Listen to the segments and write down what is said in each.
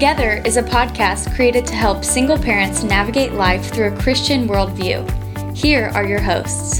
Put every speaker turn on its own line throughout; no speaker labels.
Together is a podcast created to help single parents navigate life through a Christian worldview. Here are your hosts.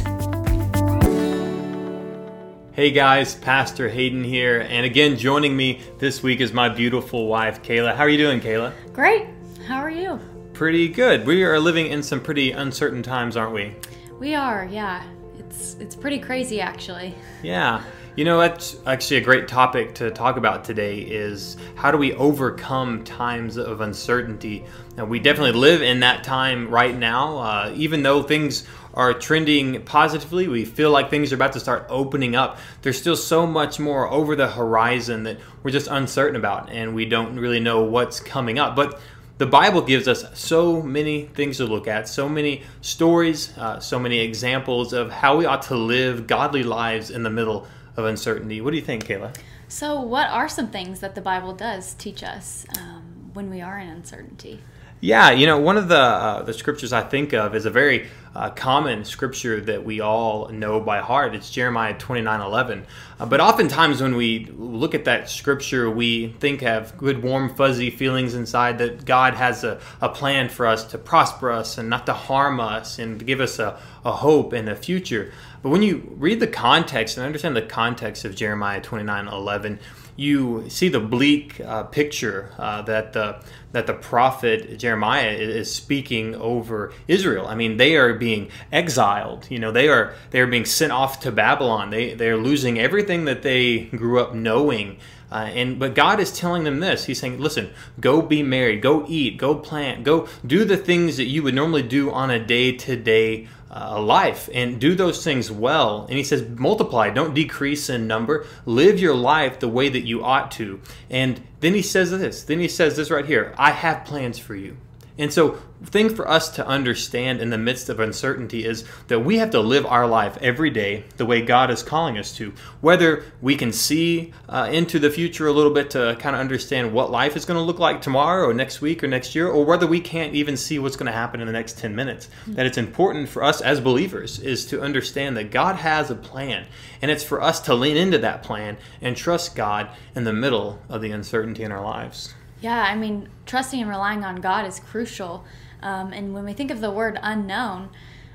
Hey guys, Pastor Hayden here, and again joining me this week is my beautiful wife, Kayla. How are you doing, Kayla?
Great. How are you?
Pretty good. We are living in some pretty uncertain times, aren't we?
We are, yeah. It's it's pretty crazy actually.
Yeah. You know, that's actually a great topic to talk about today is how do we overcome times of uncertainty? And we definitely live in that time right now. Uh, even though things are trending positively, we feel like things are about to start opening up. There's still so much more over the horizon that we're just uncertain about, and we don't really know what's coming up. But the Bible gives us so many things to look at, so many stories, uh, so many examples of how we ought to live godly lives in the middle of uncertainty. What do you think, Kayla?
So, what are some things that the Bible does teach us um, when we are in uncertainty?
Yeah, you know, one of the uh, the scriptures I think of is a very uh, common scripture that we all know by heart. It's Jeremiah twenty nine eleven. Uh, but oftentimes when we look at that scripture, we think have good, warm, fuzzy feelings inside that God has a, a plan for us to prosper us and not to harm us and give us a, a hope and a future. But when you read the context and understand the context of Jeremiah twenty nine eleven, you see the bleak uh, picture uh, that the that the prophet Jeremiah is speaking over Israel. I mean, they are being exiled. You know, they are they are being sent off to Babylon. They they are losing everything that they grew up knowing. Uh, and but God is telling them this. He's saying, "Listen, go be married, go eat, go plant, go do the things that you would normally do on a day-to-day uh, life and do those things well. And he says, multiply, don't decrease in number. Live your life the way that you ought to. And then he says this. Then he says this right here I have plans for you. And so, thing for us to understand in the midst of uncertainty is that we have to live our life every day the way God is calling us to. Whether we can see uh, into the future a little bit to kind of understand what life is going to look like tomorrow or next week or next year, or whether we can't even see what's going to happen in the next 10 minutes. Mm-hmm. That it's important for us as believers is to understand that God has a plan, and it's for us to lean into that plan and trust God in the middle of the uncertainty in our lives.
Yeah, I mean, trusting and relying on God is crucial. Um, and when we think of the word unknown,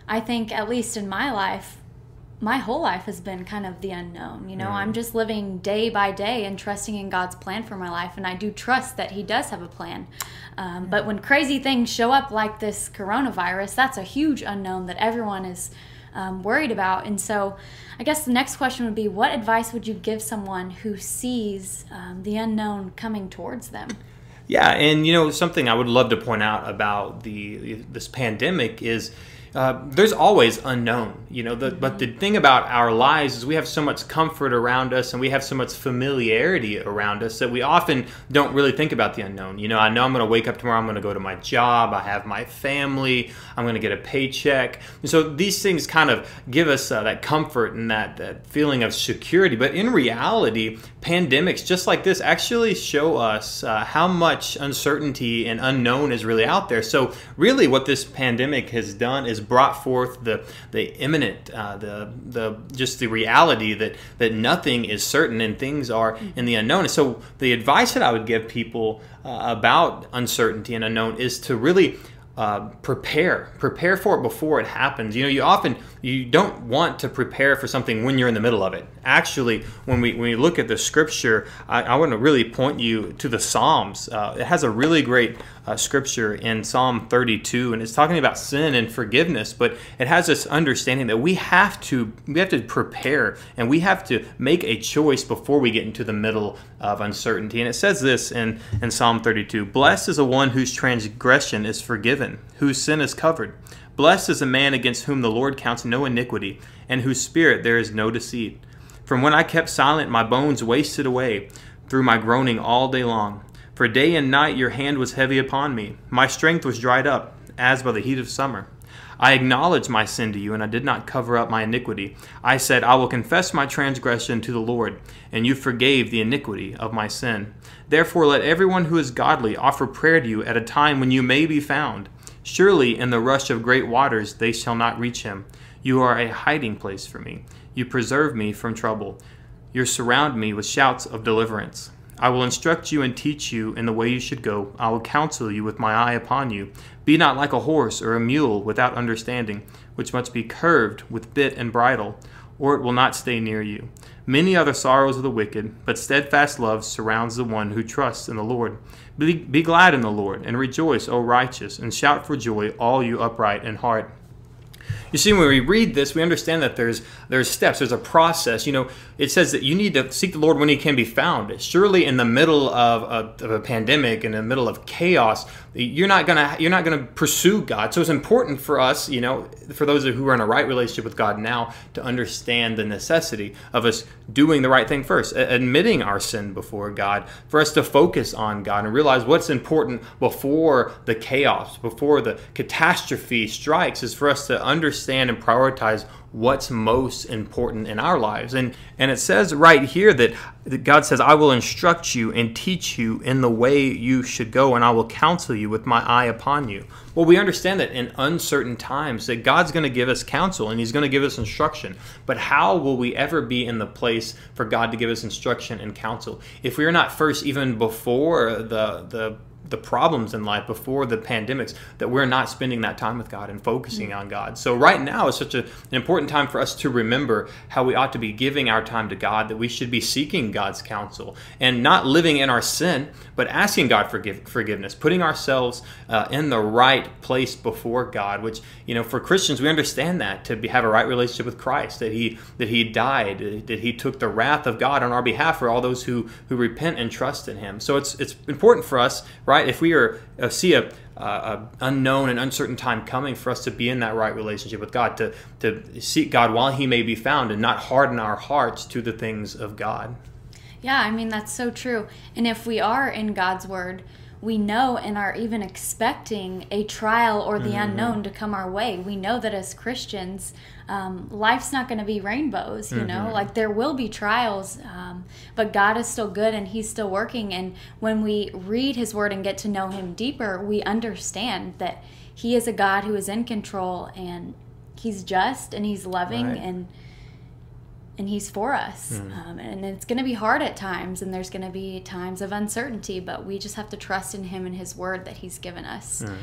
I think, at least in my life, my whole life has been kind of the unknown. You know, mm. I'm just living day by day and trusting in God's plan for my life. And I do trust that He does have a plan. Um, but when crazy things show up like this coronavirus, that's a huge unknown that everyone is um, worried about. And so, I guess the next question would be what advice would you give someone who sees um, the unknown coming towards them?
Yeah, and you know something I would love to point out about the this pandemic is uh, there's always unknown, you know. The, but the thing about our lives is we have so much comfort around us and we have so much familiarity around us that we often don't really think about the unknown. You know, I know I'm going to wake up tomorrow, I'm going to go to my job, I have my family, I'm going to get a paycheck. And so these things kind of give us uh, that comfort and that, that feeling of security. But in reality, pandemics just like this actually show us uh, how much uncertainty and unknown is really out there. So really, what this pandemic has done is brought forth the the imminent, uh, the the just the reality that that nothing is certain and things are in the unknown. And so the advice that I would give people uh, about uncertainty and unknown is to really uh, prepare prepare for it before it happens. You know you often you don't want to prepare for something when you're in the middle of it. Actually when we when we look at the scripture i, I want to really point you to the psalms. Uh, it has a really great uh, scripture in psalm 32 and it's talking about sin and forgiveness but it has this understanding that we have to we have to prepare and we have to make a choice before we get into the middle of uncertainty. And it says this in in psalm 32 blessed is the one whose transgression is forgiven whose sin is covered. Blessed is a man against whom the Lord counts no iniquity, and whose spirit there is no deceit. From when I kept silent, my bones wasted away through my groaning all day long. For day and night your hand was heavy upon me. My strength was dried up, as by the heat of summer. I acknowledged my sin to you, and I did not cover up my iniquity. I said, I will confess my transgression to the Lord, and you forgave the iniquity of my sin. Therefore, let everyone who is godly offer prayer to you at a time when you may be found. Surely in the rush of great waters they shall not reach him. You are a hiding place for me. You preserve me from trouble. You surround me with shouts of deliverance. I will instruct you and teach you in the way you should go. I will counsel you with my eye upon you. Be not like a horse or a mule without understanding, which must be curved with bit and bridle, or it will not stay near you. Many are the sorrows of the wicked, but steadfast love surrounds the one who trusts in the Lord. Be, be glad in the Lord, and rejoice, O righteous, and shout for joy, all you upright in heart. You see, when we read this, we understand that there's there's steps, there's a process. You know, it says that you need to seek the Lord when He can be found. Surely, in the middle of a, of a pandemic, in the middle of chaos, you're not gonna you're not gonna pursue God. So it's important for us, you know, for those who are in a right relationship with God now, to understand the necessity of us doing the right thing first, admitting our sin before God, for us to focus on God and realize what's important before the chaos, before the catastrophe strikes, is for us to understand and prioritize what's most important in our lives. And and it says right here that, that God says, I will instruct you and teach you in the way you should go, and I will counsel you with my eye upon you. Well, we understand that in uncertain times that God's going to give us counsel and He's going to give us instruction. But how will we ever be in the place for God to give us instruction and counsel if we are not first, even before the the the problems in life before the pandemics that we're not spending that time with God and focusing mm-hmm. on God. So right now is such a, an important time for us to remember how we ought to be giving our time to God, that we should be seeking God's counsel and not living in our sin, but asking God for forgiveness, putting ourselves uh, in the right place before God. Which you know, for Christians, we understand that to be, have a right relationship with Christ, that he that he died, that he took the wrath of God on our behalf for all those who who repent and trust in Him. So it's it's important for us, right? If we are uh, see a uh, unknown and uncertain time coming for us to be in that right relationship with God, to, to seek God while He may be found and not harden our hearts to the things of God.
Yeah, I mean, that's so true. And if we are in God's Word, we know and are even expecting a trial or the mm-hmm. unknown to come our way. We know that as Christians, um, life's not going to be rainbows, you mm-hmm. know, like there will be trials, um, but God is still good and He's still working. And when we read His Word and get to know Him deeper, we understand that He is a God who is in control and He's just and He's loving right. and and he's for us mm. um, and it's going to be hard at times and there's going to be times of uncertainty but we just have to trust in him and his word that he's given us mm.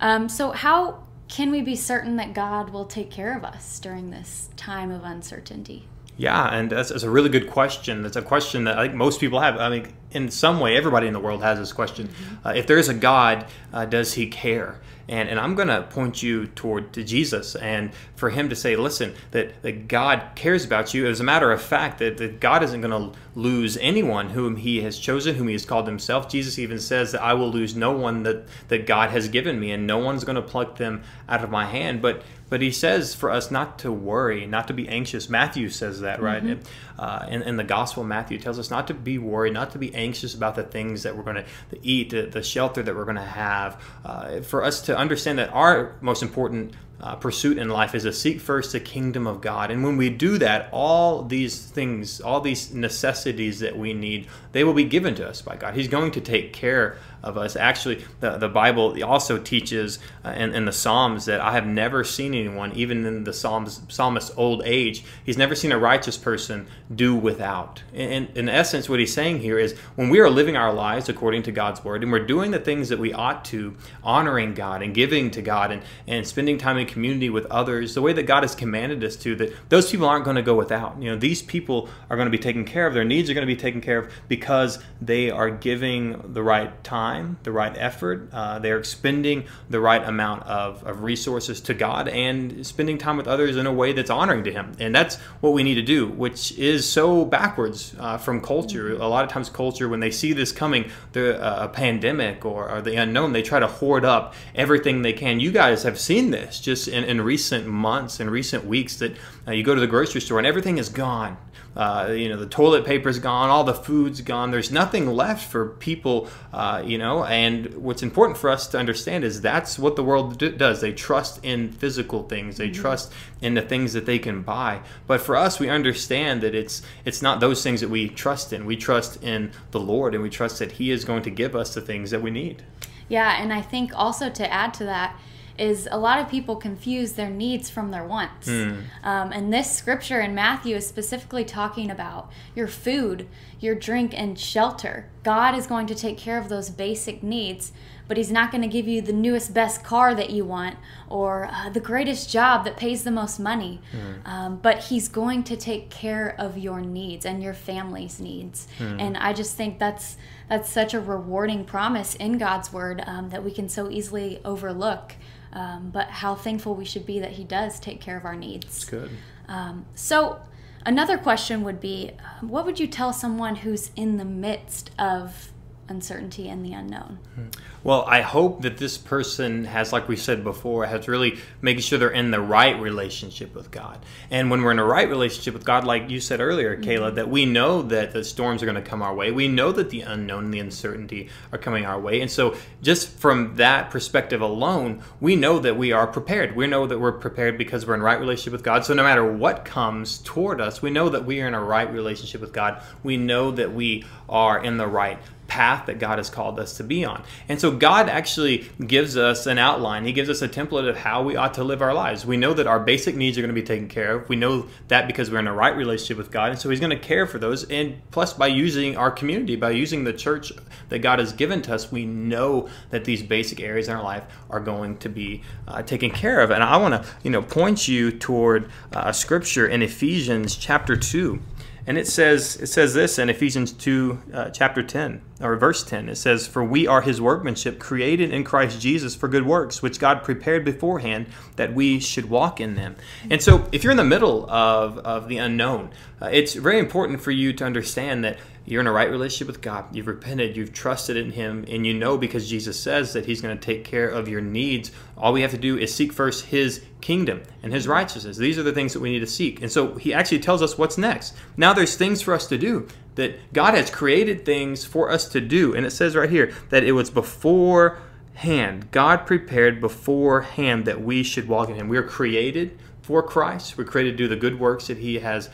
um, so how can we be certain that god will take care of us during this time of uncertainty
yeah, and that's, that's, a really good question. That's a question that I think most people have. I mean, in some way, everybody in the world has this question. Mm-hmm. Uh, if there is a God, uh, does he care? And, and I'm going to point you toward to Jesus and for him to say, listen, that, that God cares about you. As a matter of fact, that, that God isn't going to lose anyone whom he has chosen, whom he has called himself. Jesus even says that I will lose no one that, that God has given me, and no one's going to pluck them out of my hand. But but he says for us not to worry, not to be anxious. Matthew says that, right? Mm-hmm. Uh, in, in, the Gospel, Matthew tells us not to be worried, not to be anxious about the things that we're going to eat, the, the, shelter that we're going to have. Uh, for us to understand that our most important uh, pursuit in life is to seek first the kingdom of God. And when we do that, all these things, all these necessities that we need, they will be given to us by God. He's going to take care of us. Actually, the, the Bible also teaches uh, in, in, the Psalms that I have never seen anyone, even in the Psalms, psalmist's old age, he's never seen a righteous person do without. In, in essence, what he's saying here is when we are living our lives according to God's word and we're doing the things that we ought to, honoring God and giving to God and, and spending time in community with others, the way that God has commanded us to, that those people aren't going to go without. You know, these people are going to be taken care of. Their needs are going to be taken care of because they are giving the right time the right effort. Uh, they're expending the right amount of, of resources to God and spending time with others in a way that's honoring to Him. And that's what we need to do, which is so backwards uh, from culture. A lot of times, culture, when they see this coming, the, uh, a pandemic or, or, the unknown, they try to hoard up everything they can. You guys have seen this just in, in recent months and recent weeks that uh, you go to the grocery store and everything is gone. Uh, you know, the toilet paper's gone, all the food's gone. There's nothing left for people, uh, you know. And what's important for us to understand is that's what the world do- does. They trust in physical things. They mm-hmm. trust in the things that they can buy. But for us, we understand that it's it's not those things that we trust in. We trust in the Lord, and we trust that He is going to give us the things that we need.
Yeah, and I think also to add to that is a lot of people confuse their needs from their wants.
Hmm.
Um, and this scripture in Matthew is specifically talking about your food, your drink, and shelter. God is going to take care of those basic needs, but He's not going to give you the newest, best car that you want or uh, the greatest job that pays the most money. Um, but He's going to take care of your needs and your family's needs. And I just think that's that's such a rewarding promise in God's word um, that we can so easily overlook. Um, but how thankful we should be that He does take care of our needs.
Good.
Um, so, another question would be uh, what would you tell someone who's in the midst of uncertainty and the unknown?
Well, I hope that this person has, like we said before, has really making sure they're in the right relationship with God. And when we're in a right relationship with God, like you said earlier, mm-hmm. Kayla, that we know that the storms are going to come our way. We know that the unknown and the uncertainty are coming our way. And so, just from that perspective alone, we know that we are prepared. We know that we're prepared because we're in right relationship with God. So, no matter what comes toward us, we know that we are in a right relationship with God. We know that we are in the right path that God has called us to be on. And so God actually gives us an outline. He gives us a template of how we ought to live our lives. We know that our basic needs are going to be taken care of. We know that because we're in a right relationship with God. And so He's going to care for those. And plus, by using our community, by using the church that God has given to us, we know that these basic areas in our life are going to be uh, taken care of. And I want to, you know, point you toward uh, a scripture in Ephesians chapter 2. And it says it says this in Ephesians 2 uh, chapter 10 or verse 10. It says for we are his workmanship created in Christ Jesus for good works which God prepared beforehand that we should walk in them. And so if you're in the middle of of the unknown, uh, it's very important for you to understand that you're in a right relationship with God. You've repented, you've trusted in Him, and you know because Jesus says that He's going to take care of your needs. All we have to do is seek first His kingdom and His righteousness. These are the things that we need to seek. And so He actually tells us what's next. Now there's things for us to do that God has created things for us to do. And it says right here that it was beforehand. God prepared beforehand that we should walk in Him. We are created for Christ. We're created to do the good works that He has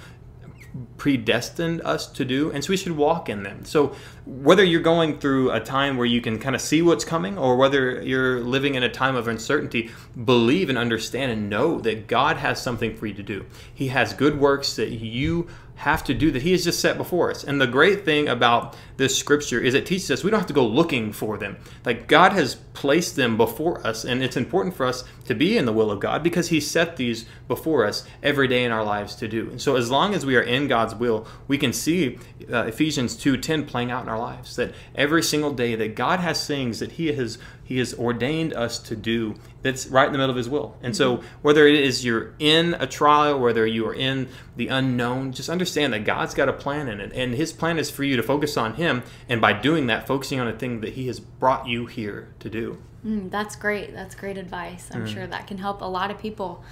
predestined us to do, and so we should walk in them. So, whether you're going through a time where you can kind of see what's coming, or whether you're living in a time of uncertainty, believe and understand and know that God has something for you to do. He has good works that you have to do that he has just set before us. And the great thing about this scripture is it teaches us we don't have to go looking for them. Like God has placed them before us, and it's important for us to be in the will of God because he set these before us every day in our lives to do. And so as long as we are in God's will, we can see uh, Ephesians 2:10 playing out in our lives that every single day that God has things that he has he has ordained us to do that's right in the middle of his will. And so whether it is you're in a trial, whether you are in the unknown, just understand that God's got a plan in it. And his plan is for you to focus on him and by doing that, focusing on a thing that he has brought you here to do.
Mm, that's great. That's great advice. I'm sure that can help a lot of people.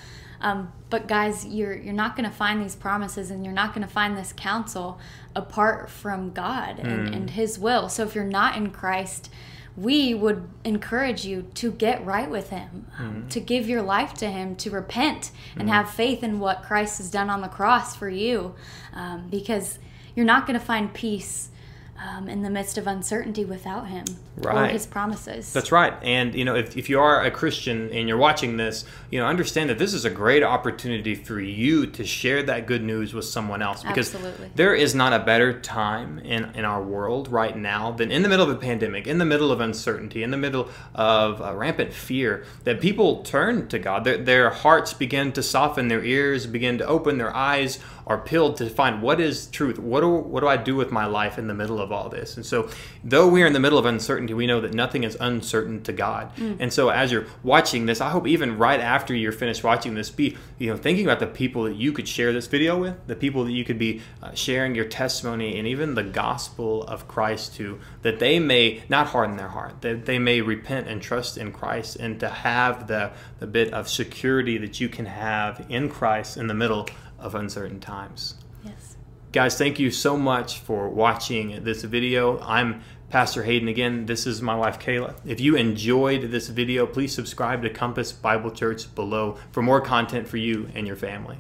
Um, but guys, you're you're not going to find these promises, and you're not going to find this counsel apart from God and, and His will. So if you're not in Christ, we would encourage you to get right with Him, um, to give your life to Him, to repent and have faith in what Christ has done on the cross for you, um, because you're not going to find peace. Um, in the midst of uncertainty without him or
Right.
his promises.
That's right. And, you know, if, if you are a Christian and you're watching this, you know, understand that this is a great opportunity for you to share that good news with someone else. Because
Absolutely.
there is not a better time in, in our world right now than in the middle of a pandemic, in the middle of uncertainty, in the middle of uh, rampant fear, that people turn to God. Their, their hearts begin to soften, their ears begin to open, their eyes are peeled to find what is truth. What do, what do I do with my life in the middle of all this? And so, though we are in the middle of uncertainty, we know that nothing is uncertain to God. And so, as you're watching this, I hope even right after you're finished watching this, be you know thinking about the people that you could share this video with, the people that you could be uh, sharing your testimony and even the gospel of Christ to, that they may not harden their heart, that they may repent and trust in Christ, and to have the the bit of security that you can have in Christ in the middle of uncertain times.
yes.
Guys, thank you so much for watching this video. I'm Pastor Hayden again. This is my wife Kayla. If you enjoyed this video, please subscribe to Compass Bible Church below for more content for you and your family.